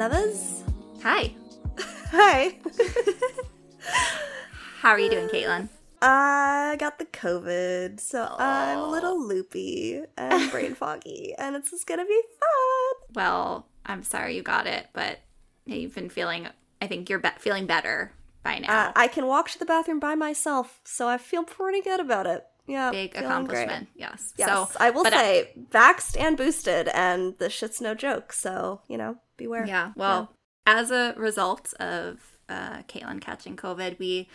lovers. Hi. Hi. How are you doing, Caitlin? I got the COVID, so I'm a little loopy and brain foggy, and it's just gonna be fun. Well, I'm sorry you got it, but you've been feeling, I think you're be- feeling better by now. Uh, I can walk to the bathroom by myself, so I feel pretty good about it. Yeah, Big accomplishment. Yes. Great. Yes, So I will uh, say, vaxxed and boosted, and the shit's no joke. So you know, beware. Yeah. Well, as a result of uh, Caitlin catching COVID, we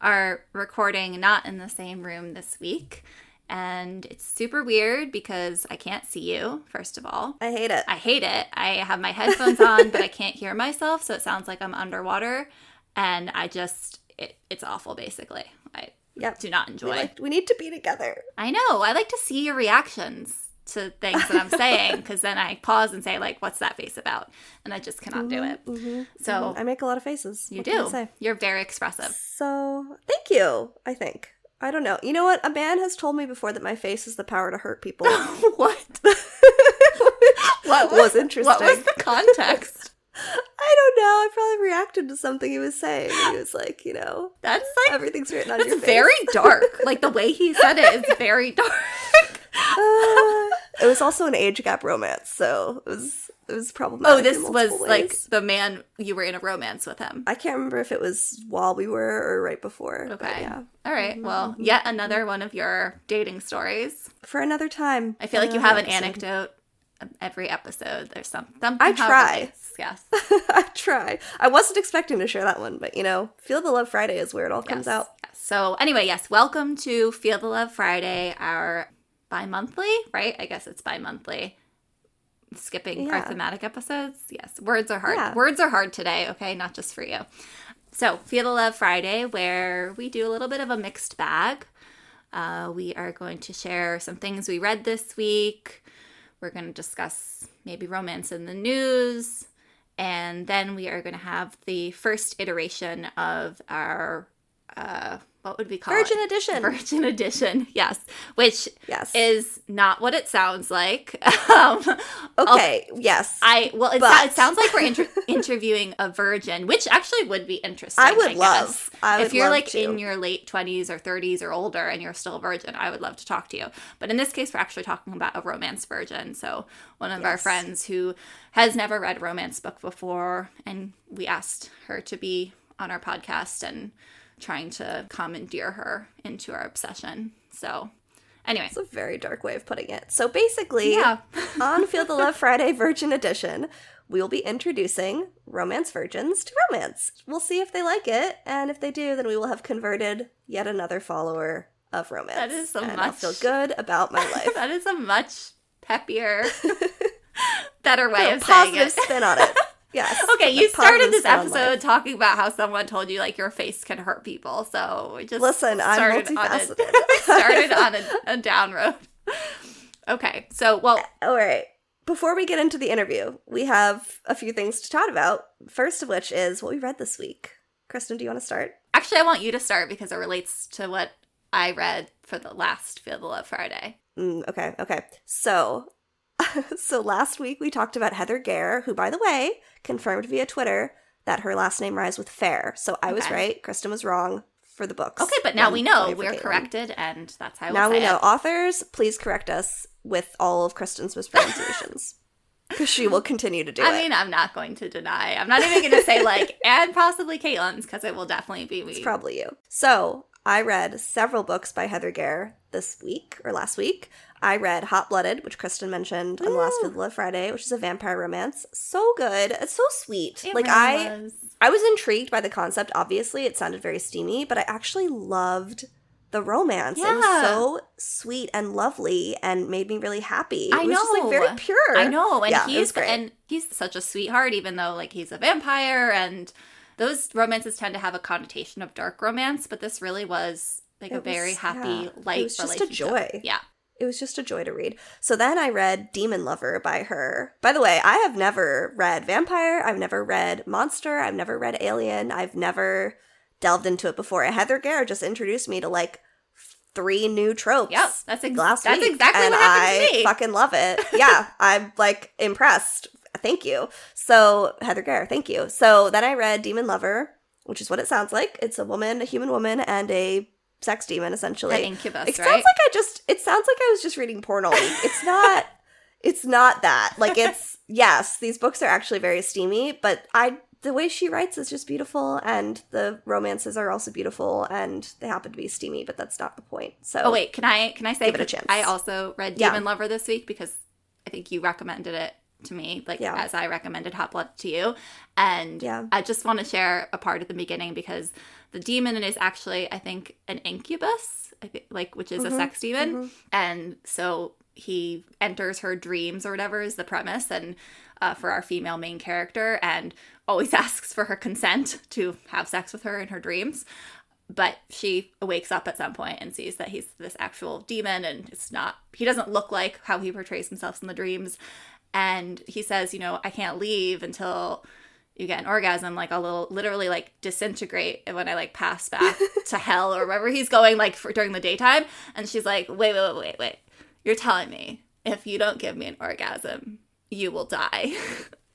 are recording not in the same room this week. And it's super weird because I can't see you, first of all. I hate it. I hate it. I have my headphones on, but I can't hear myself, so it sounds like I'm underwater. And I just, it, it's awful, basically. I Yep. do not we, enjoy like, we need to be together. I know. I like to see your reactions to things that I'm saying because then I pause and say, like, what's that face about? And I just cannot do it. Mhm, So mhm. I make a lot of faces. you What do. say? You're very expressive. So thank you. I think. I don't know. You know what? A man has told me before that my face is the power to hurt people. what? what was interesting? What was the context? I don't know. I probably reacted to something he was saying. He was like, you know, That's like, everything's written on your face. very dark. Like the way he said it is very dark. Uh, it was also an age gap romance, so it was it was problematic. Oh, this was multiple like the man you were in a romance with him. I can't remember if it was while we were or right before. Okay. yeah. All right. Well, yet another one of your dating stories. For another time. I feel like you have an episode. anecdote every episode. There's some. some I try. relates. Yes. I try. I wasn't expecting to share that one, but you know, Feel the Love Friday is where it all comes Yes. out. Yes. So anyway, yes, welcome to Feel the Love Friday, our bi-monthly, right? I guess it's bi-monthly. Skipping our thematic episodes. Yes, words are hard. Yeah. Words are hard today, okay? Not just for you. So, Feel the Love Friday, where we do a little bit of a mixed bag. Uh, we are going to share some things we read this week. We're going to discuss maybe romance in the news. And then we are going to have the first iteration of our, uh, what would we call Virgin it? Edition. Virgin Edition, yes. Which Yes. is not what it sounds like. um, okay, yes. I well, it, But- it sounds like we're inter- interviewing a virgin, which actually would be interesting. I would guess. love- I if you're like to. in your late twenties or thirties or older and you're still a virgin, I would love to talk to you. But in this case, we're actually talking about a romance virgin. So one of our friends who has never read a romance book before, and we asked her to be on our podcast and trying to commandeer her into our obsession. So anyway, It's a very dark way of putting it. So basically, yeah. on Feel the Love Friday Virgin Edition, we will be introducing romance virgins to romance. We'll see if they like it, and if they do, then we will have converted yet another follower of romance. That is so and much- feel good about my life. that is a much peppier, better way a of saying it. spin on it. Yes. Okay, you started this episode talking about how someone told you like your face can hurt people. So we just Listen, I'm started on a, started on a, a down road. Okay, so well, All right. Before we get into the interview, we have a few things to talk about. First of which is what we read this week. Kristen, do you want to start? actually, I want you to start because it relates to what I read for the last Feel the Love Friday. Mm, okay, okay. So, so last week we talked about Heather Guerre, who, by the way, confirmed via Twitter that her last name rhymes with fair. So I was right. Kristen was wrong for the books. Okay, but now we know we're corrected, and that's how Now we know. it. Authors, please correct us with all of Kristen's mispronunciations. Because she will continue to do I it. I mean, I'm not going to deny. I'm not even going to say like, and possibly Caitlin's, because it will definitely be me. It's probably you. So I read several books by Heather Guerre this week or last week. I read Hot Blooded, which Kristen mentioned on the last Ooh. Fifth Love Friday, which is a vampire romance. So good. It's so sweet. It like really I was. I was intrigued by the concept, obviously. It sounded very steamy, but I actually loved the romance. It was Yeah. so sweet and lovely and made me really happy. It I know. just like very pure. I know, and Yeah, he's and he's such a sweetheart, even though like he's a vampire, and those romances tend to have a connotation of dark romance, but this really was like It a very was- happy, yeah. light It was just a joy. Yeah, It was just a joy to read. So then I read Demon Lover by her. By the way, I have never read Vampire. I've never read Monster. I've never read Alien. I've never delved into it before. Heather Guerre just introduced me to like three new tropes. Yep, that's ex- last that's week, exactly and what happened I to me. fucking love it. yeah, I'm like impressed. thank you. So Heather Guerre, thank you. So then I read Demon Lover, which is what it sounds like. It's a woman, a human woman, and a sex demon essentially. An incubus, It right? sounds like I just. It sounds like I was just reading porn all week. It's not. it's not that. Like it's yes, these books are actually very steamy, but I the way she writes is just beautiful, and the romances are also beautiful, and they happen to be steamy, but that's not the point. So Oh wait, can I can I say Give it a chance. I also read Yeah. Demon Lover this week because I think you recommended it to me, like Yeah. as I recommended Hot Blood to you. And Yeah. I just want to share a part at the beginning because the demon is actually, I think, an incubus, like which is Mhm, a sex demon, mhm. and so he enters her dreams or whatever is the premise, and uh, for our female main character, and always asks for her consent to have sex with her in her dreams. But she wakes up at some point and sees that he's this actual demon and it's not he doesn't look like how he portrays himself in the dreams. And he says you know i can't leave until you get an orgasm like i'll little, literally like disintegrate when i like pass back to hell or wherever he's going like for during the daytime and she's like wait wait wait wait wait you're telling me if you don't give me an orgasm you will die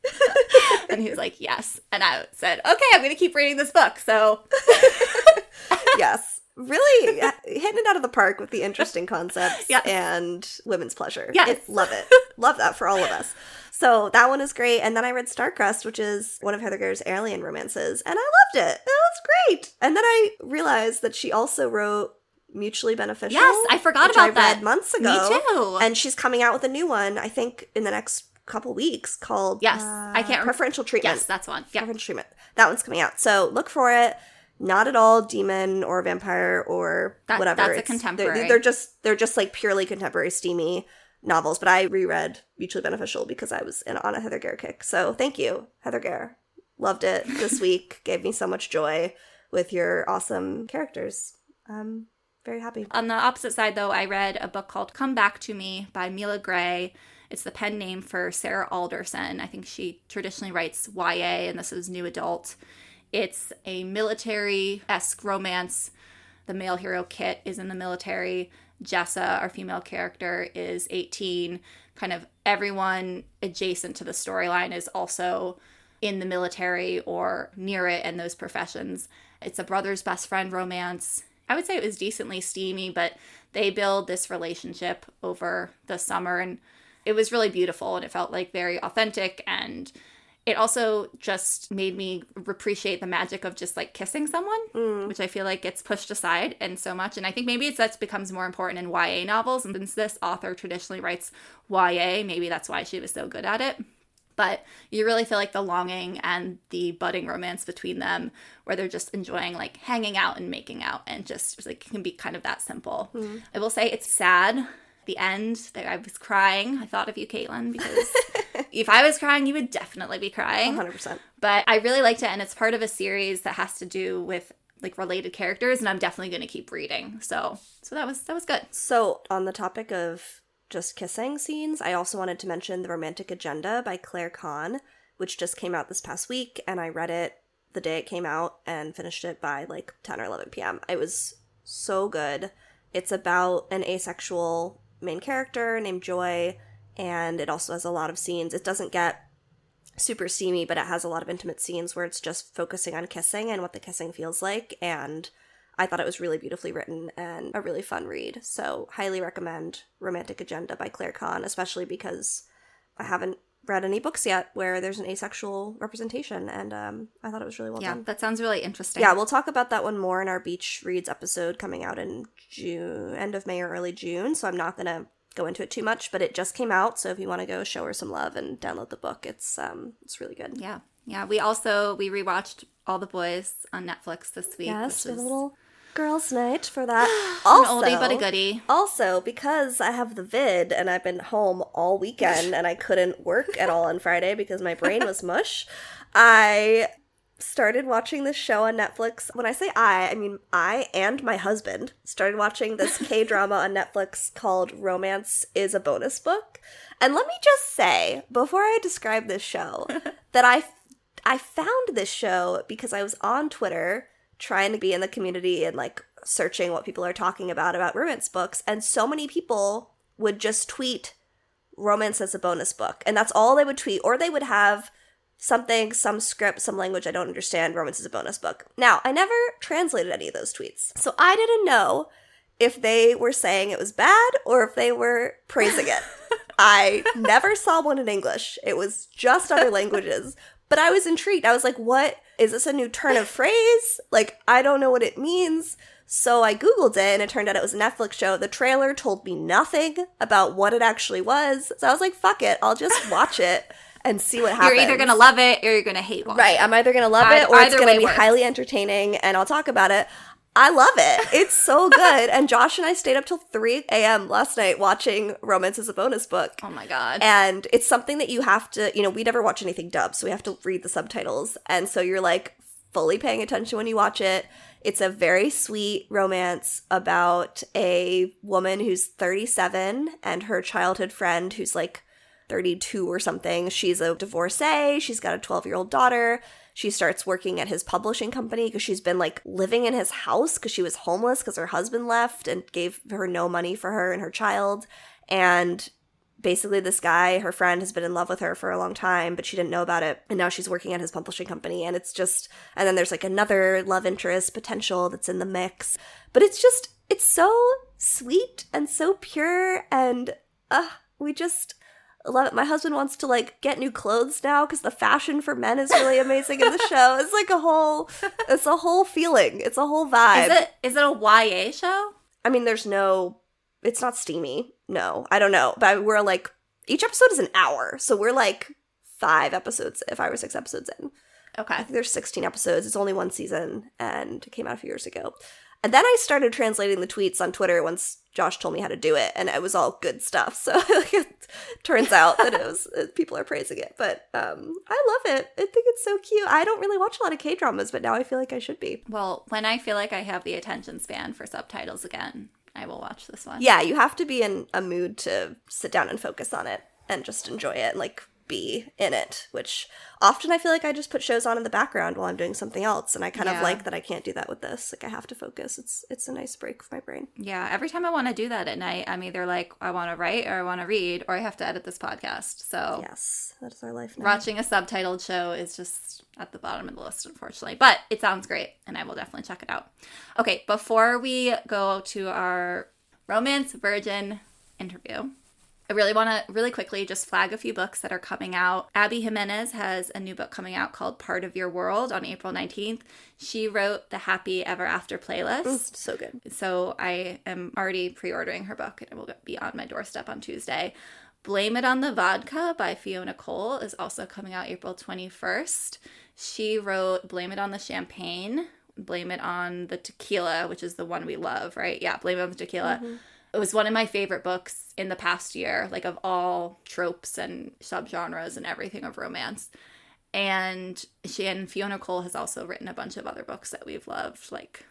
and he was like yes and i said okay i'm gonna keep reading this book so yes. Really hitting it out of the park with the interesting concepts Yes. and women's pleasure. Yes. It- love it. love that for all of us. So that one is great. And then I read Star Crossed, which is one of Heather Guerre's alien romances, and I loved it. It was great. And then I realized that she also wrote Mutually Beneficial. Yes, I forgot about I that. read months ago. Me too. And she's coming out with a new one, I think, in the next couple weeks called Yes, I can't uh, rem- Preferential Treatment. yes, that's one. Yeah. Preferential treatment. That one's coming out. So look for it. Not at all demon or vampire or That- whatever. that's a It's- they're- contemporary. They're, just they're just like purely contemporary steamy novels. But I reread Mutually Beneficial because I was in, on a Heather Guerre kick. So thank you, Heather Guerre. Loved it this week. Gave me so much joy with your awesome characters. I'm very happy. On the opposite side, though, I read a book called Come Back to Me by Mila Gray. It's the pen name for Sarah Alderson. I think she traditionally writes YA, and this is new adult. It's a military esque romance. The male hero Kit is in the military. Jessa, our female character, is 18. Kind of everyone adjacent to the storyline is also in the military or near it in those professions. It's a brother's best friend romance. I would say it was decently steamy, but they build this relationship over the summer and it was really beautiful and it felt like very authentic and it also just made me appreciate the magic of just like kissing someone, Mm. which I feel like gets pushed aside and so much. And I think maybe it's that becomes more important in YA novels. And since this author traditionally writes YA, maybe that's why she was so good at it. But you really feel like the longing and the budding romance between them, where they're just enjoying like hanging out and making out, and just like can be kind of that simple. I will say it's sad. The end, that I was crying. I thought of you, Caitlin, because if I was crying, you would definitely be crying. 100%. But I really liked it, and it's part of a series that has to do with like related characters, and I'm definitely going to keep reading. So, so that was that was good. So, on the topic of just kissing scenes, I also wanted to mention The Romantic Agenda by Claire Kann, which just came out this past week, and I read it the day it came out and finished it by like 10 or 11 p.m. It was so good. It's about an asexual main character named Joy, and it also has a lot of scenes. It doesn't get super steamy, but it has a lot of intimate scenes where it's just focusing on kissing and what the kissing feels like. And I thought it was really beautifully written and a really fun read. So, highly recommend Romantic Agenda by Claire Kann, especially because I haven't read any books yet where there's an asexual representation, and um, I thought it was really well Yeah, done. that sounds really interesting. Yeah, we'll talk about that one more in our Beach Reads episode coming out in June, end of May or early June. So I'm not gonna go into it too much, but it just came out. So if you want to go show her some love and download the book, it's um it's really good. Yeah. Yeah. We also we rewatched All the Boys on Netflix this week. Yes, which had a little girls' night for that. an also, oldie but a goodie. Also, because I have the vid and I've been home all weekend and I couldn't work at all on Friday because my brain was mush, I started watching this show on Netflix. When I say I, I mean I and my husband started watching this K drama on Netflix called Romance is a Bonus Book. And let me just say, before I describe this show, that I I found this show because I was on Twitter trying to be in the community and like searching what people are talking about about romance books and so many people would just tweet romance as a bonus book. And that's all they would tweet. Or they would have something, some script, some language I don't understand, romance is a bonus book. Now, I never translated any of those tweets. So I didn't know if they were saying it was bad or if they were praising it. I never saw one in English. It was just other languages. But I was intrigued. I was like, what? Is this a new turn of phrase? Like, I don't know what it means. So I Googled it and it turned out it was a Netflix show. The trailer told me nothing about what it actually was. So I was like, fuck it. I'll just watch it and see what happens. You're either going to love it or you're going to hate watch Right. I'm either going to love Ei- it or it's either going to be works. highly entertaining and I'll talk about it. I love it. It's so good. and Josh and I stayed up till 3 a.m. last night watching Romance is a Bonus book. Oh my god. And it's something that you have to, you know, we never watch anything dubbed, so we have to read the subtitles. And so you're like fully paying attention when you watch it. It's a very sweet romance about a woman who's 37 and her childhood friend who's like 32 or something. She's a divorcee. She's got a 12 year old daughter. She starts working at his publishing company because she's been like living in his house because she was homeless because her husband left and gave her no money for her and her child. And basically, this guy, her friend, has been in love with her for a long time, but she didn't know about it. And now she's working at his publishing company. And it's just, and then there's like another love interest potential that's in the mix. But it's just, it's so sweet and so pure. And uh, we just, love it. My husband wants to like get new clothes now because the fashion for men is really amazing in the show. It's like a whole, it's a whole feeling. It's a whole vibe. is it is it a YA show? I mean, there's no, it's not steamy. No, I don't know. But we're like, each episode is an hour. So we're like five episodes, five or six episodes in. Okay. I think there's 16 episodes. It's only one season and it came out a few years ago. And then I started translating the tweets on Twitter once Josh told me how to do it, and it was all good stuff. So it turns out that it was uh, people are praising it, but um, I love it. I think it's so cute. I don't really watch a lot of K dramas, but now I feel like I should be. Well, when I feel like I have the attention span for subtitles again, I will watch this one. Yeah, you have to be in a mood to sit down and focus on it and just enjoy it like be in it, which often I feel like I just put shows on in the background while I'm doing something else and I kind Yeah. of like that I can't do that with this. Like I have to focus. It's it's a nice break for my brain. Yeah, every time I want to do that at night, I'm either like I want to write or I want to read or I have to edit this podcast. So Yes, that is our life now. watching a subtitled show is just at the bottom of the list, unfortunately. But it sounds great, and I will definitely check it out. Okay, before we go to our romance virgin interview, I really want to really quickly just flag a few books that are coming out. Abby Jimenez has a new book coming out called Part of Your World on April 19th. She wrote the Happy Ever After playlist. So good. So I am already pre-ordering her book and it will be on my doorstep on Tuesday. Blame It on the Vodka by Fiona Cole is also coming out April 21st. She wrote Blame It on the Champagne, Blame It on the Tequila, which is the one we love, right? Yeah, Blame It on the Tequila. Mm-hmm. It was one of my favorite books in the past year, like of all tropes and subgenres and everything of romance. And she and Fiona Cole has also written a bunch of other books that we've loved, like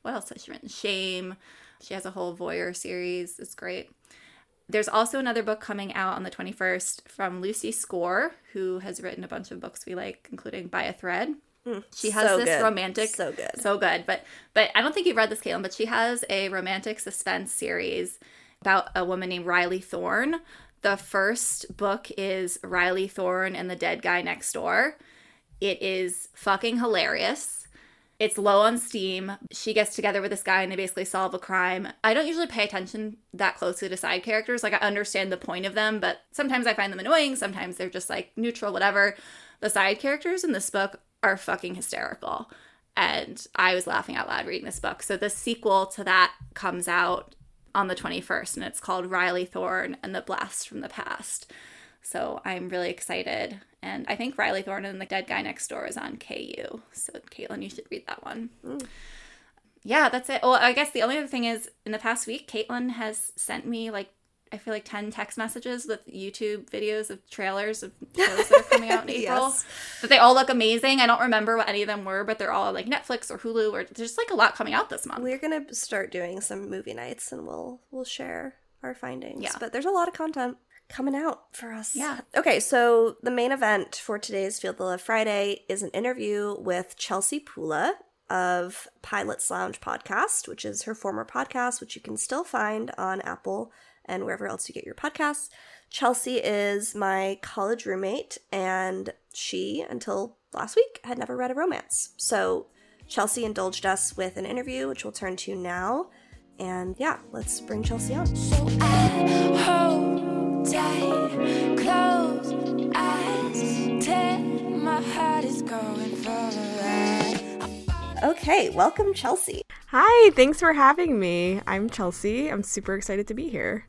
what else has she written? Shame. She has a whole voyeur series. It's great. There's also another book coming out on the 21st from Lucy Score, who has written a bunch of books we like, including By a Thread. Hmm, she has So this good. romantic, So good. so good. But but I don't think you've read this, Caitlin. But she has a romantic suspense series about a woman named Riley Thorn. The first book is Riley Thorn and the Dead Guy Next Door. It is fucking hilarious. It's low on steam. She gets together with this guy and they basically solve a crime. I don't usually pay attention that closely to side characters. Like, I understand the point of them, but sometimes I find them annoying. Sometimes they're just like neutral, whatever. The side characters in this book are fucking hysterical. And I was laughing out loud reading this book. So the sequel to that comes out on the 21st and it's called Riley Thorn and the Blast from the Past. So I'm really excited. And I think Riley Thorn and the Dead Guy Next Door is on KU. So Caitlin, you should read that one. Mm. Yeah, that's it. Well, I guess the only other thing is in the past week, Caitlin has sent me like I feel like 10 text messages with YouTube videos of trailers of shows that are coming out in April. Yes. That they all look amazing. I don't remember what any of them were, but they're all like Netflix or Hulu or there's just like a lot coming out this month. We're gonna start doing some movie nights, and we'll we'll share our findings. Yeah. But there's a lot of content coming out for us. Yeah. Okay, so the main event for today's Feel the Love Friday is an interview with Chelsea Pula of Pilot's Lounge podcast, which is her former podcast, which you can still find on Apple and wherever else you get your podcasts. Chelsea is my college roommate, and she, until last week, had never read a romance. So Chelsea indulged us with an interview, which we'll turn to now. And yeah, let's bring Chelsea on. So I hold tight, close eyes, my heart is going for a ride. Okay, welcome, Chelsea. Hi, thanks for having me. I'm Chelsea. I'm super excited to be here.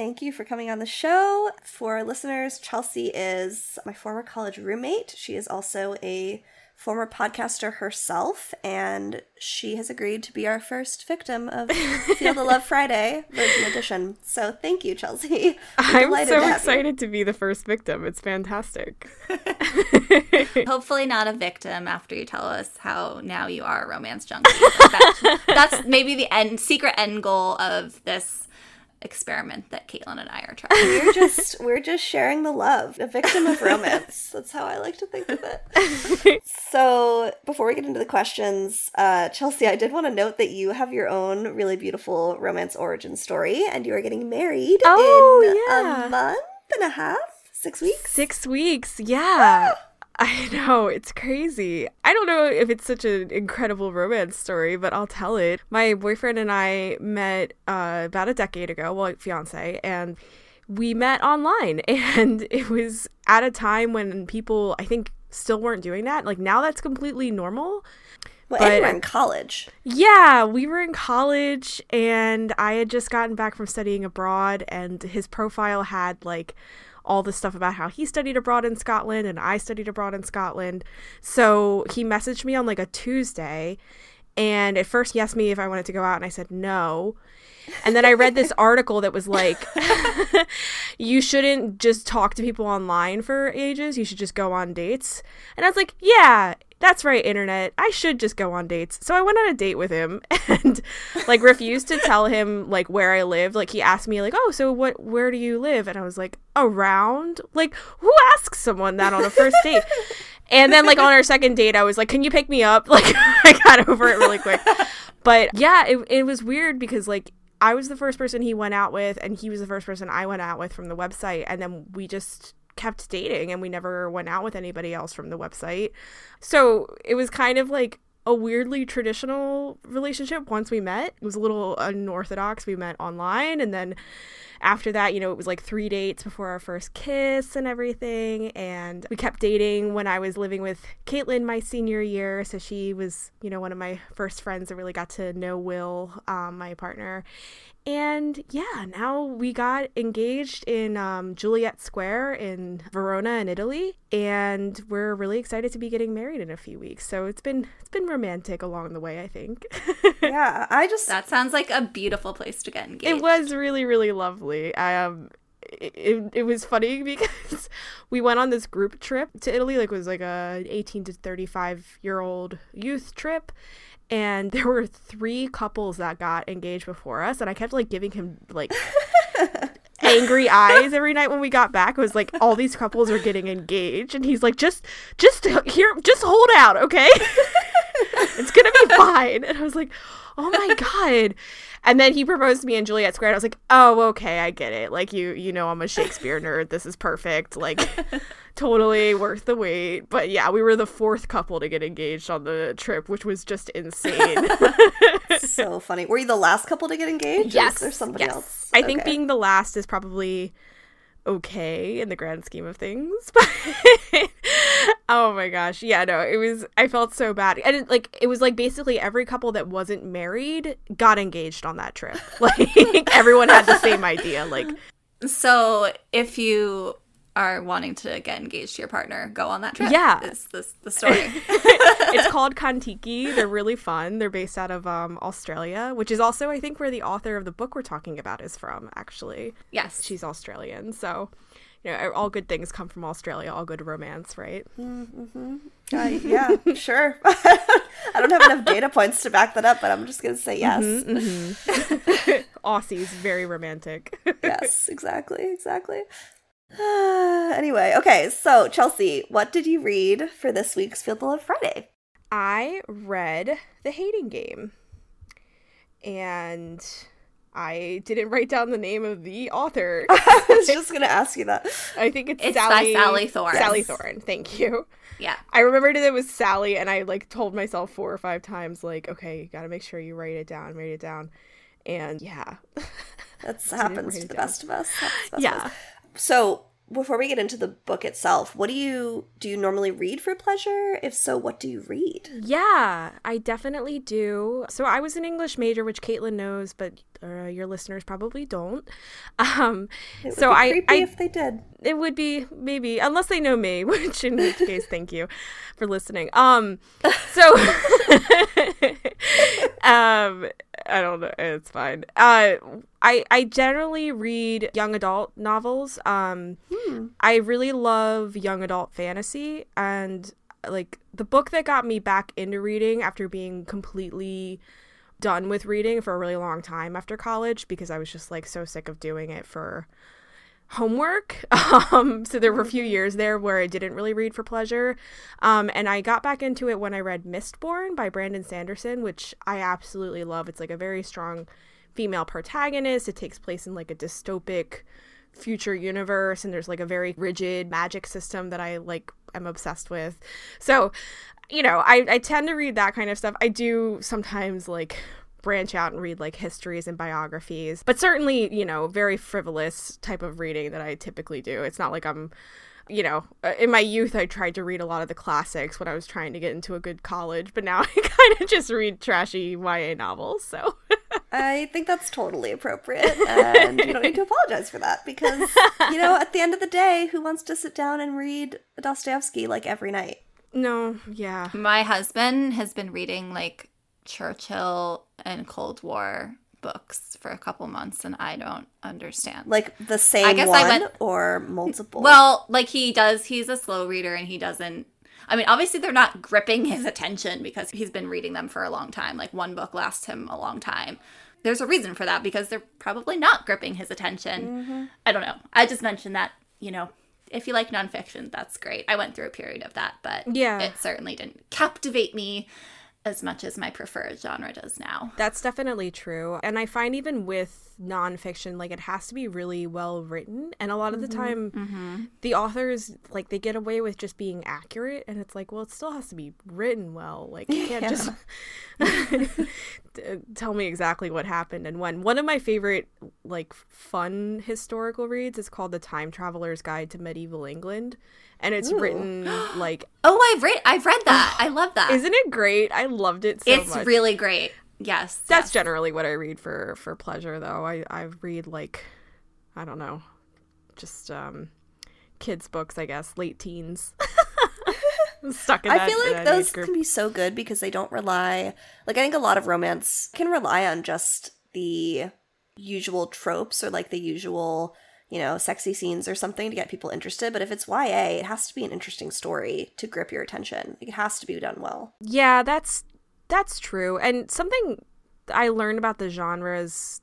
Thank you for coming on the show. For listeners, Chelsea is my former college roommate. She is also a former podcaster herself, and she has agreed to be our first victim of Feel the Love Friday Virgin Edition. So thank you, Chelsea. I'm, I'm so to excited to be the first victim. It's fantastic. Hopefully, not a victim after you tell us how now you are a romance junkie. That's, that's maybe the end secret end goal of this experiment that Caitlin and I are trying. We're just we're just sharing the love, a victim of romance. That's how I like to think of it. so before we get into the questions, uh, Chelsea, I did want to note that you have your own really beautiful romance origin story, and you are getting married oh, in yeah. a month and a half, six weeks. Six weeks, yeah. I know, it's crazy. I don't know if it's such an incredible romance story, but I'll tell it. My boyfriend and I met uh, about a decade ago, well, fiance, and we met online. And it was at a time when people, I think, still weren't doing that. Like now that's completely normal. Well, but, and were in college. Yeah, we were in college, and I had just gotten back from studying abroad, and his profile had like all the stuff about how he studied abroad in Scotland and I studied abroad in Scotland. So he messaged me on like a Tuesday and at first he asked me if I wanted to go out and I said no. And then I read this article that was like, you shouldn't just talk to people online for ages. You should just go on dates. And I was like, yeah, that's right, internet. I should just go on dates. So I went on a date with him and like refused to tell him like where I lived. Like he asked me like, "Oh, so what where do you live?" And I was like, "Around?" Like who asks someone that on a first date? and then like on our second date, I was like, "Can you pick me up?" Like I got over it really quick. But yeah, it it was weird because like I was the first person he went out with and he was the first person I went out with from the website and then we just kept dating and we never went out with anybody else from the website. So it was kind of like a weirdly traditional relationship once we met. It was a little unorthodox. We met online and then after that, you know, it was like three dates before our first kiss and everything. And we kept dating when I was living with Caitlin my senior year. So she was, you know, one of my first friends that really got to know Will, um, my partner. And yeah, now we got engaged in um, Juliet Square in Verona in Italy, and we're really excited to be getting married in a few weeks. So it's been it's been romantic along the way, I think. yeah, I just that sounds like a beautiful place to get engaged. It was really really lovely. Um, it, it, it was funny because we went on this group trip to Italy, like it was like a 18 to 35 year old youth trip and there were three couples that got engaged before us and i kept like giving him like angry eyes every night when we got back. It was like all these couples are getting engaged and he's like just just here just hold out okay? It's gonna be fine. And i was like oh my god and then he proposed to me in Juliet Square. And I was like, oh, okay, I get it. Like you, you know, I'm a Shakespeare nerd. This is perfect. Like, totally worth the wait. But yeah, we were the fourth couple to get engaged on the trip, which was just insane. so funny. Were you the last couple to get engaged? Yes. Or somebody yes. else? I okay. think being the last is probably okay in the grand scheme of things. Oh my gosh. Yeah, no, it was I felt so bad. And it, like it was like basically every couple that wasn't married got engaged on that trip. Like everyone had the same idea like so if you are wanting to get engaged to your partner, go on that trip. Yeah, is this the story? it's called Contiki. They're really fun. They're based out of um, Australia, which is also I think where the author of the book we're talking about is from. Actually, yes, she's Australian. So you know, all good things come from Australia. All good romance, right? Mm-hmm. Uh, yeah, sure. I don't have enough data points to back that up, but I'm just gonna say yes. Mm-hmm, mm-hmm. Aussies, very romantic. yes, exactly, exactly. anyway, okay, so Chelsea, what did you read for this week's Feel the Love Friday? I read The Hating Game. And I didn't write down the name of the author. I was just gonna ask you that. I think it's, It's by Sally Sally Thorne. Sally Thorne. Thank you. Yeah. I remembered it was Sally, and I like told myself four or five times, like, okay, you gotta make sure you write it down, write it down, and yeah, That's write happens to the down. best of us. Happens to the best yeah. us. So before we get into the book itself, what do you do? You normally read for pleasure? If so, what do you read? Yeah, I definitely do. So I was an English major, which Caitlin knows, but uh, your listeners probably don't. Um, so be I, I if they did. it would be maybe unless they know me, which in which case, thank you for listening. Um, so um, I don't know, it's fine. Uh, I I generally read young adult novels. Um, I really love young adult fantasy and like the book that got me back into reading after being completely done with reading for a really long time after college because I was just like so sick of doing it for homework. Um, so there were a few years there where I didn't really read for pleasure. Um, and I got back into it when I read Mistborn by Brandon Sanderson, which I absolutely love. It's like a very strong female protagonist. It takes place in like a dystopic future universe and there's like a very rigid magic system that I like I'm obsessed with. So, you know, I, I tend to read that kind of stuff. I do sometimes like branch out and read like histories and biographies, but certainly, you know, very frivolous type of reading that I typically do. It's not like I'm you know, uh, in my youth, I tried to read a lot of the classics when I was trying to get into a good college, but now I kind of just read trashy YA novels. So, I think that's totally appropriate, and you don't need to apologize for that because, you know, at the end of the day, who wants to sit down and read Dostoevsky like every night? no, yeah. My husband has been reading like Churchill and Cold War books for a couple months and I don't understand. Like the same guess one I went- or multiple? Well, like he does, he's a slow reader and he doesn't. I mean, obviously, they're not gripping his attention because he's been reading them for a long time. Like, one book lasts him a long time. There's a reason for that because they're probably not gripping his attention. Mm-hmm. I don't know. I just mentioned that, you know, if you like nonfiction, that's great. I went through a period of that, but Yeah. it certainly didn't captivate me as much as my preferred genre does now. That's definitely true. And I find even with nonfiction, like it has to be really well written. And a lot of the mm-hmm. time, mm-hmm. the authors, like, they get away with just being accurate. And it's like, well, it still has to be written well. Like, you can't just tell me exactly what happened and when. One of my favorite, like, fun historical reads is called The Time Traveler's Guide to Medieval England. And it's Ooh. written, like, Oh, I've read, I've read that. I love that. isn't it great? I loved it so it's much. really great. Yes, That's yes. generally what I read for for pleasure though. I I read like I don't know, just um kids books, I guess, late teens. I'm Stuck in I that, feel like those can be so good because they don't rely like I think a lot of romance can rely on just the usual tropes or like the usual, you know, sexy scenes or something to get people interested, but if it's YA, it has to be an interesting story to grip your attention. It has to be done well. Yeah, that's that's true. And something I learned about the genres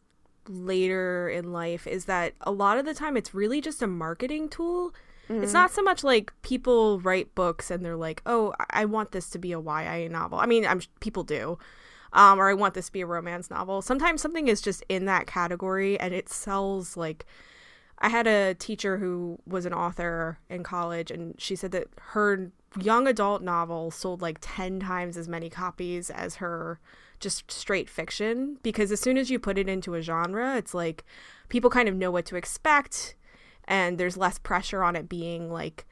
later in life is that a lot of the time it's really just a marketing tool. It's not so much like people write books and they're like, "Oh, I- I want this to be a YA novel." I mean, I'm people do. Um, or I want this to be a romance novel. Sometimes something is just in that category and it sells like I had a teacher who was an author in college, and she said that her young adult novel sold like 10 times as many copies as her just straight fiction. Because as soon as you put it into a genre, it's like people kind of know what to expect, and there's less pressure on it being like,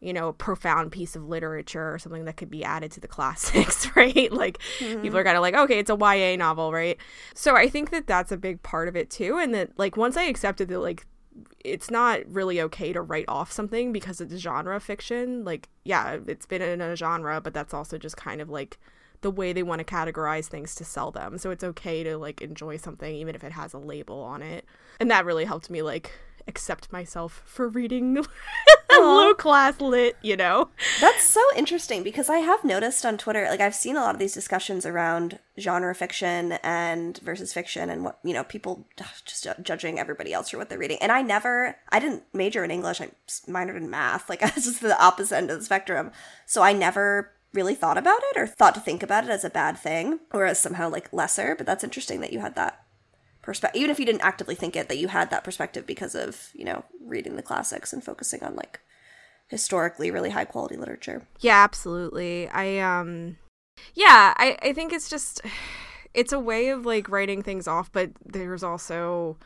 you know, a profound piece of literature or something that could be added to the classics, right? Like mm-hmm. people are kind of like, okay, it's a YA novel, right? So I think that that's a big part of it too. And that like once I accepted that like it's not really okay to write off something because it's genre fiction. Like, yeah, it's been in a genre, but that's also just kind of like the way they want to categorize things to sell them. So it's okay to like enjoy something even if it has a label on it. And that really helped me like accept myself for reading low class lit, you know? That's so interesting because I have noticed on Twitter, like I've seen a lot of these discussions around genre fiction and versus fiction and what, you know, people just judging everybody else for what they're reading. And I never, I didn't major in English, I minored in math. Like I was just the opposite end of the spectrum. So I never really thought about it or thought to think about it as a bad thing or as somehow like lesser. But that's interesting that you had that perspective even if you didn't actively think it that you had that perspective because of you know reading the classics and focusing on like historically really high quality literature Yeah, absolutely. I um yeah, I I think it's just it's a way of like writing things off, but there's also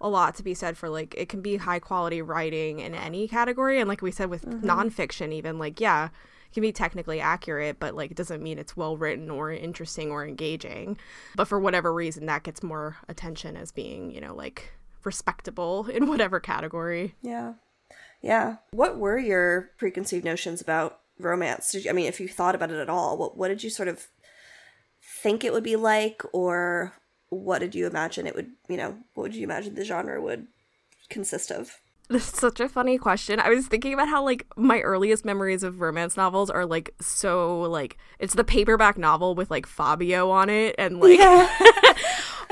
a lot to be said for like it can be high quality writing in any category and like we said with nonfiction even like yeah can be technically accurate but like it doesn't mean it's well written or interesting or engaging. But for whatever reason that gets more attention as being you know like respectable in whatever category. Yeah. Yeah. What were your preconceived notions about romance? You, i mean if you thought about it at all what, what did you sort of think it would be like? Or what did you imagine it would you know what would you imagine the genre would consist of This is such a funny question. I was thinking about how like my earliest memories of romance novels are like so like it's the paperback novel with like Fabio on it and like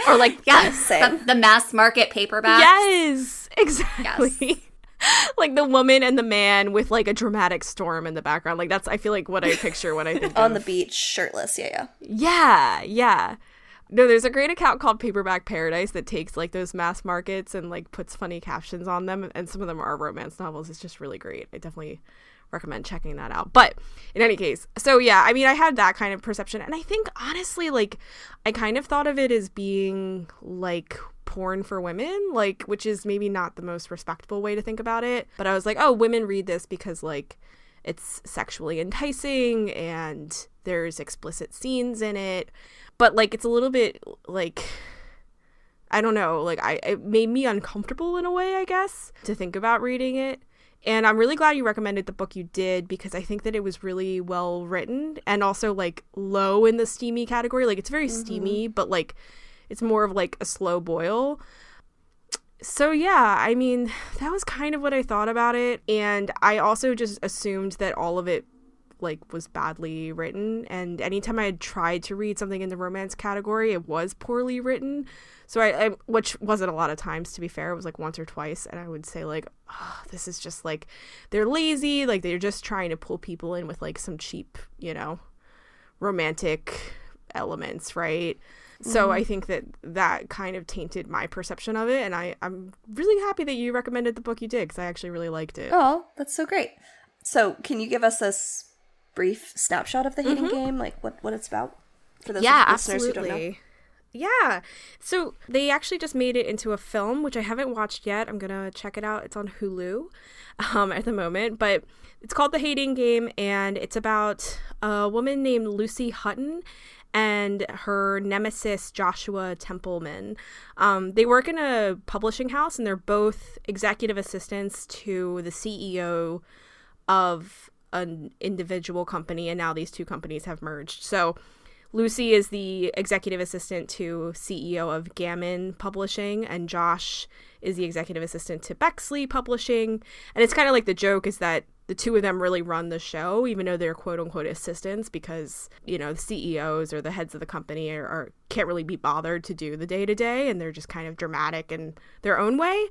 Or like yes, the, the mass market paperback. yes, exactly. Yes. like the woman and the man with like a dramatic storm in the background. Like that's I feel like what I picture when I think on of the beach shirtless yeah yeah Yeah, yeah. No, there's a great account called Paperback Paradise that takes like those mass markets and like puts funny captions on them, and some of them are romance novels. It's just really great. I definitely recommend checking that out. But in any case, so yeah, I mean, I had that kind of perception, and I think honestly, like, I kind of thought of it as being like porn for women, like, which is maybe not the most respectful way to think about it. But I was like, oh, women read this because like it's sexually enticing and there's explicit scenes in it but like it's a little bit like i don't know like i it made me uncomfortable in a way i guess to think about reading it. And i'm really glad you recommended the book you did because i think that it was really well written and also like low in the steamy category. Like it's very mm-hmm. steamy but like it's more of like a slow boil. So yeah, I mean, that was kind of what I thought about it. And I also just assumed that all of it like was badly written. And anytime I had tried to read something in the romance category, it was poorly written. So I, I which wasn't a lot of times to be fair, it was like once or twice. And I would say like, oh, this is just like they're lazy, like they're just trying to pull people in with like some cheap, you know, romantic elements, right? So mm-hmm. I think that that kind of tainted my perception of it, and I I'm really happy that you recommended the book you did because I actually really liked it. oh that's so great. So can you give us a brief snapshot of the hating game like what what it's about for those yeah, listeners who don't know absolutely. Yeah. So they actually just made it into a film, which I haven't watched yet. I'm gonna check it out. It's on Hulu um, at the moment, but it's called The Hating Game, and it's about a woman named Lucy Hutton and her nemesis Joshua Templeman. Um, they work in a publishing house, and they're both executive assistants to the CEO of an individual company, and now these two companies have merged. So Lucy is the executive assistant to CEO of Gamin Publishing, and Josh is the executive assistant to Bexley Publishing. And it's kind of like the joke is that the two of them really run the show, even though they're quote unquote assistants, because you know the CEOs or the heads of the company are, are can't really be bothered to do the day to day, and they're just kind of dramatic in their own way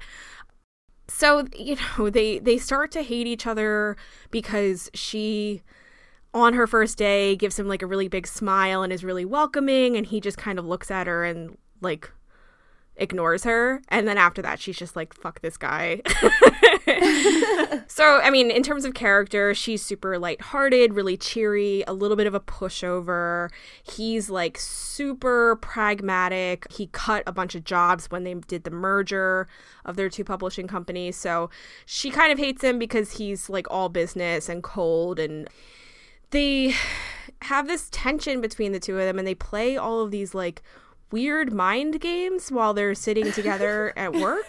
so you know they they start to hate each other because she on her first day gives him like a really big smile and is really welcoming and he just kind of looks at her and like ignores her. And then after that she's just like fuck this guy so i mean in terms of character she's super lighthearted really cheery a little bit of a pushover. He's like super pragmatic. He cut a bunch of jobs when they did the merger of their two publishing companies. So she kind of hates him because he's like all business and cold and they have this tension between the two of them and they play all of these like weird mind games while they're sitting together at work.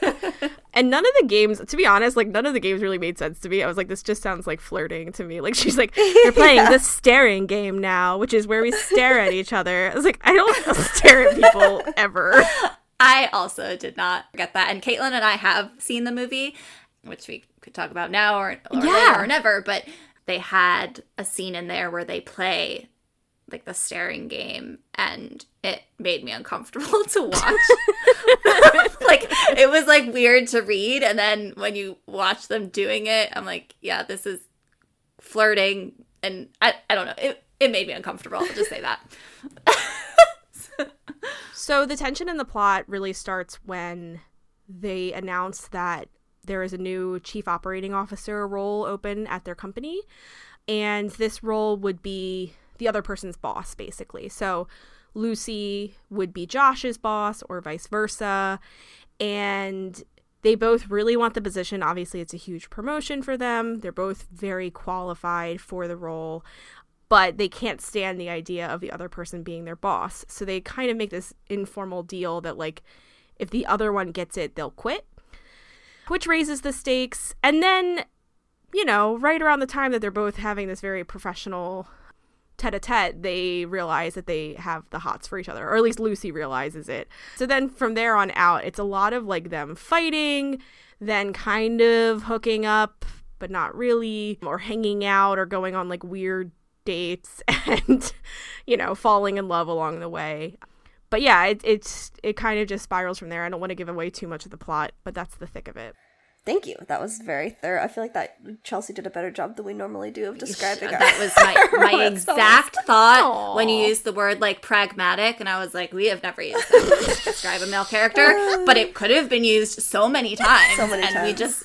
And none of the games, to be honest, like none of the games really made sense to me. I was like, this just sounds like flirting to me. Like she's like, they're playing the staring game now, which is where we stare at each other. I was like, I don't stare at people ever. I also did not get that. And Caitlin and I have seen the movie, which we could talk about now or, or Yeah. later or never, but they had a scene in there where they play like the staring game and it made me uncomfortable to watch. like it was like weird to read and then when you watch them doing it, I'm like, yeah, this is flirting and I, I don't know. It it made me uncomfortable. I'll just say that. So the tension in the plot really starts when they announce that there is a new chief operating officer role open at their company. And this role would be the other person's boss, basically. So Lucy would be Josh's boss or vice versa. And they both really want the position. Obviously, it's a huge promotion for them. They're both very qualified for the role, but they can't stand the idea of the other person being their boss. So they kind of make this informal deal that, like, if the other one gets it, they'll quit, which raises the stakes. And then, you know, right around the time that they're both having this very professional tete a tete, they realize that they have the hots for each other, or at least Lucy realizes it. So then from there on out, it's a lot of like them fighting, then kind of hooking up, but not really, or hanging out, or going on like weird dates and, you know, falling in love along the way. But yeah, it, it's it kind of just spirals from there. I don't want to give away too much of the plot, but that's the thick of it. Thank you. That was very thorough. I feel like that Chelsea did a better job than we normally do of describing our that was my, my exact thought Aw. when you used the word like pragmatic and i was like we have never used that to describe a male character but it could have been used so many times So many and we just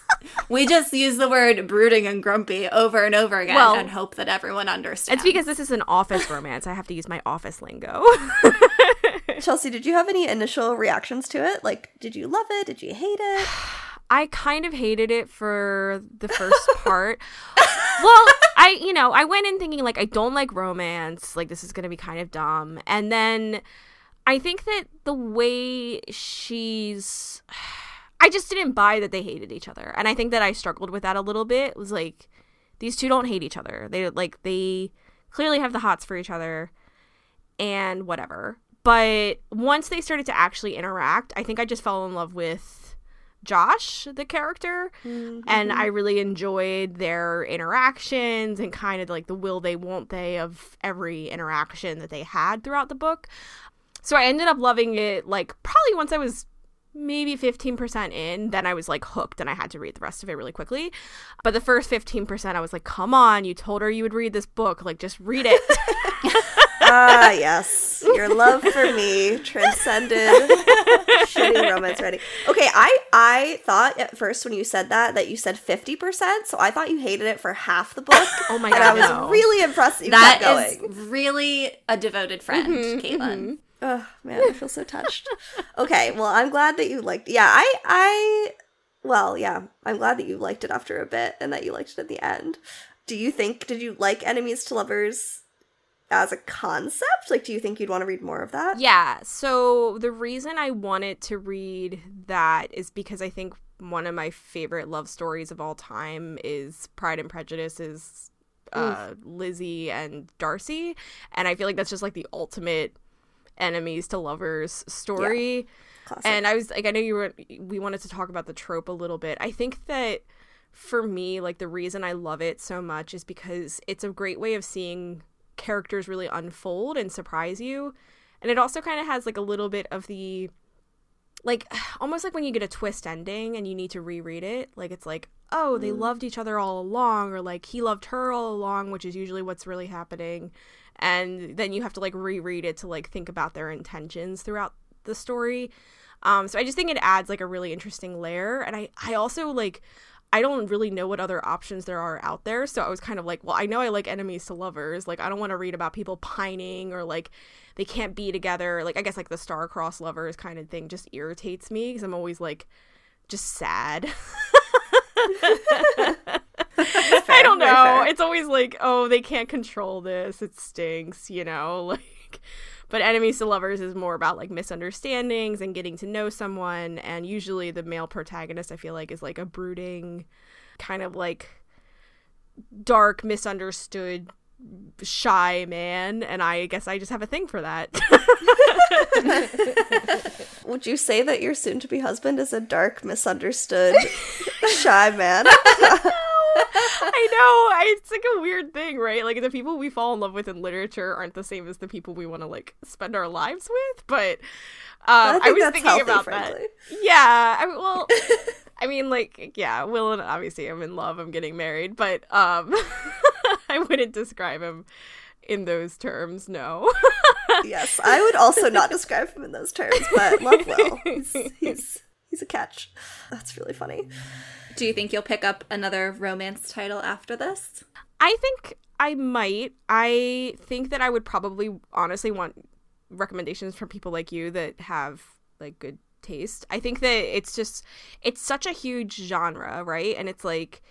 we just use the word brooding and grumpy over and over again Well, and hope that everyone understands It's because this is an office romance. I have to use my office lingo. Chelsea, did you have any initial reactions to it? Like, did you love it? Did you hate it? I kind of hated it for the first part. well, I, you know, I went in thinking like I don't like romance, like this is going to be kind of dumb. And then I think that the way she's I just didn't buy that they hated each other. And I think that I struggled with that a little bit. It was like these two don't hate each other. They like they clearly have the hots for each other and whatever. But once they started to actually interact, I think I just fell in love with Josh, the character, and mm-hmm. I really enjoyed their interactions and kind of like the will they won't they of every interaction that they had throughout the book. So I ended up loving it like probably once I was maybe 15% in, then I was like hooked and I had to read the rest of it really quickly. But the first 15%, I was like, come on, you told her you would read this book. Like, just read it. Ah, yes. Your love for me transcended shitty romance writing. Okay, I I thought at first when you said that that you said 50%, so I thought you hated it for half the book. Oh my and God, I was no. really impressed that you That kept is really a devoted friend caitlin Oh man, I feel so touched. okay, well, I'm glad that you liked. Yeah, I, I, well, yeah, I'm glad that you liked it after a bit and that you liked it at the end. Do you think? Did you like enemies to lovers as a concept? Like, do you think you'd want to read more of that? Yeah. So the reason I wanted to read that is because I think one of my favorite love stories of all time is Pride and Prejudice is uh, Lizzie and Darcy, and I feel like that's just like the ultimate enemies to lovers story. Classic. And I was like, I know you were, we wanted to talk about the trope a little bit. I think that for me, like, the reason I love it so much is because it's a great way of seeing characters really unfold and surprise you. And it also kind of has, like, a little bit of the, like, almost like when you get a twist ending and you need to reread it. Like, it's like, oh, they loved each other all along, or like, he loved her all along, which is usually what's really happening. And then you have to, like, reread it to, like, think about their intentions throughout the story. Um, so I just think it adds like a really interesting layer. And I, I also like I don't really know what other options there are out there. So I was kind of like, well, I know I like enemies to lovers. Like I don't want to read about people pining or like they can't be together. Like I guess like the star-crossed lovers kind of thing just irritates me because I'm always like just sad. I don't know. It's always like, oh, they can't control this. It stinks, you know? Like but enemies to lovers is more about like misunderstandings and getting to know someone and usually the male protagonist I feel like is like a brooding kind of like dark misunderstood shy man and I guess I just have a thing for that. Would you say that your soon to be husband is a dark, misunderstood, shy man? I know. I, it's like a weird thing, right? Like the people we fall in love with in literature aren't the same as the people we want to like spend our lives with. But um, I, think was thinking healthy, about frankly. that. Yeah. I mean, well, I mean, like, yeah, Will and obviously I'm in love. I'm getting married, but um, I wouldn't describe him in those terms. No. yes, I would also not describe him in those terms, but love will. He's, he's he's a catch. That's really funny. Do you think you'll pick up another romance title after this? I think I might. I think that I would probably honestly want recommendations from people like you that have like good taste. I think that it's just it's such a huge genre, right? And it's like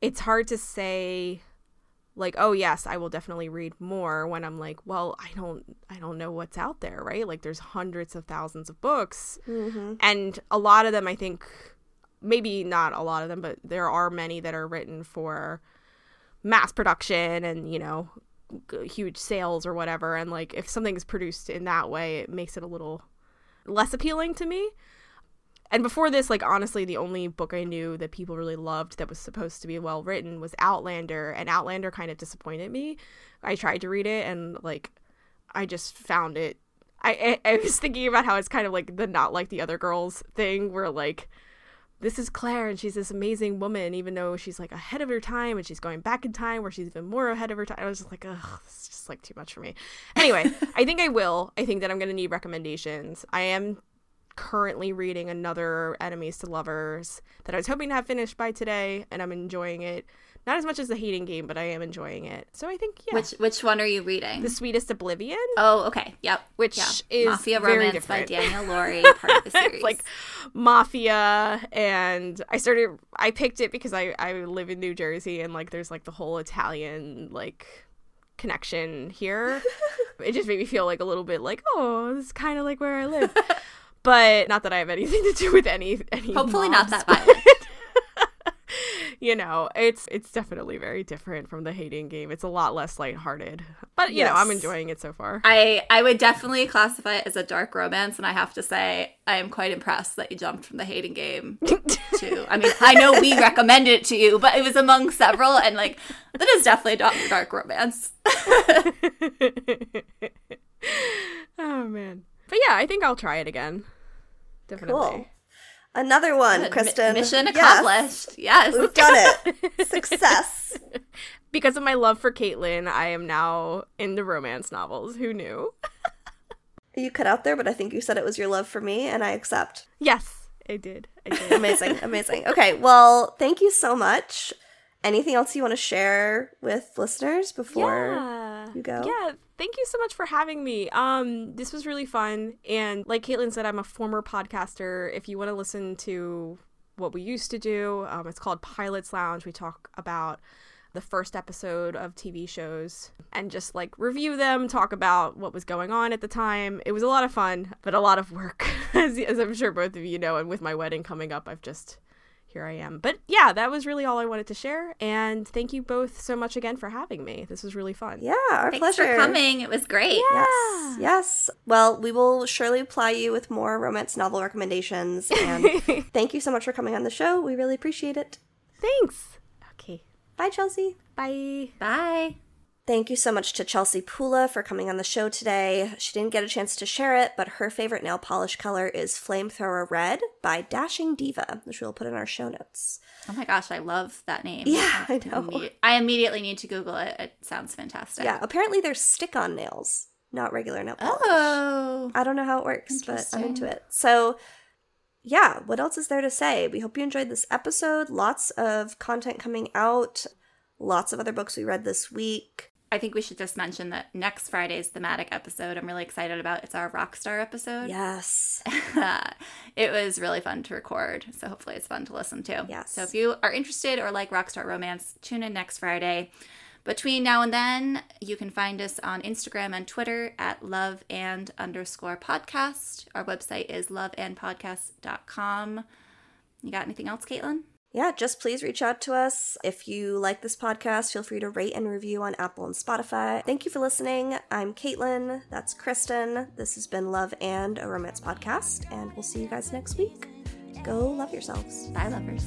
it's hard to say like oh yes i will definitely read more when i'm like well i don't i don't know what's out there right? Like there's hundreds of thousands of books. Mm-hmm. and a lot of them i think maybe not a lot of them but there are many that are written for mass production and you know g- huge sales or whatever. And like if something is produced in that way it makes it a little less appealing to me and before this like honestly the only book i knew that people really loved that was supposed to be well written was outlander and outlander kind of disappointed me i tried to read it and like i just found it i i, I was thinking about how it's kind of like the not like the other girls thing where like this is Claire and she's this amazing woman, even though she's like ahead of her time and she's going back in time where she's even more ahead of her time. I was just like, ugh, this is just like too much for me. Anyway, I think I will. I think that I'm going to need recommendations. I am currently reading another Enemies to Lovers that I was hoping to have finished by today, and I'm enjoying it. Not as much as the hating game, but I am enjoying it. So I think, yeah. Which which one are you reading? the Sweetest Oblivion, oh, okay. Yep. which Yeah. is Mafia Romance by. Daniel Laurie, part of the series. like mafia and i started i picked it because i i live in new jersey and like there's like the whole italian like connection here it just made me feel like a little bit like oh this is kind of like where i live but not that i have anything to do with any any hopefully not that violent. you know it's it's definitely very different from the hating game it's a lot less lighthearted but you know i'm enjoying it so far I I would definitely classify it as a dark romance, and I have to say I am quite impressed that you jumped from the hating game to. I mean, I know we recommended it to you, but it was among several, and like that is definitely a dark, dark romance. oh man but yeah i think i'll try it again definitely Cool. Another one, Kristen. mission Yes. accomplished. Yes. We've done it. Success. because of my love for Caitlin, I am now into romance novels. Who knew? You cut out there, but I think you said it was your love for me, and I accept. Yes, I did. I did. Amazing, amazing. Okay, well, thank you so much. Anything else you want to share with listeners before yeah. You go? Yeah, thank you so much for having me. Um, this was really fun, and like Caitlin said, I'm a former podcaster. If you want to listen to what we used to do, um, it's called Pilot's Lounge. We talk about the first episode of TV shows and just like review them, talk about what was going on at the time. It was a lot of fun, but a lot of work, as, as I'm sure both of you know. And with my wedding coming up, I've just here I am. But yeah, that was really all I wanted to share. And thank you both so much again for having me. This was really fun. Yeah, our Thanks pleasure. for coming. It was great. Yes, yes. Well, we will surely ply you with more romance novel recommendations. And thank you so much for coming on the show. We really appreciate it. Thanks. Okay. Bye, Chelsea. Bye. Bye. Thank you so much to Chelsea Pula for coming on the show today. She didn't get a chance to share it, but her favorite nail polish color is Flamethrower Red by Dashing Diva, which we'll put in our show notes. Oh my gosh, I love that name. Yeah, I know. Imme- I immediately need to Google it. It sounds fantastic. Yeah, apparently they're stick on nails, not regular nail polish. Oh. I don't know how it works, but I'm into it. So, yeah, what else is there to say? We hope you enjoyed this episode. Lots of content coming out, lots of other books we read this week. I think we should just mention that next Friday's thematic episode I'm really excited about. It's our Rockstar episode. Yes. Uh, it was really fun to record, so hopefully it's fun to listen to. Yes. So if you are interested or like Rockstar Romance, tune in next Friday. Between now and then, you can find us on Instagram and Twitter at love and underscore podcast. Our website is loveandpodcast.com. You got anything else, Caitlin? Yeah, just please reach out to us. If you like this podcast, feel free to rate and review on Apple and Spotify. Thank you for listening. I'm Caitlin. That's Kristen. This has been Love and a Romance Podcast, and we'll see you guys next week. Go love yourselves. Bye, lovers.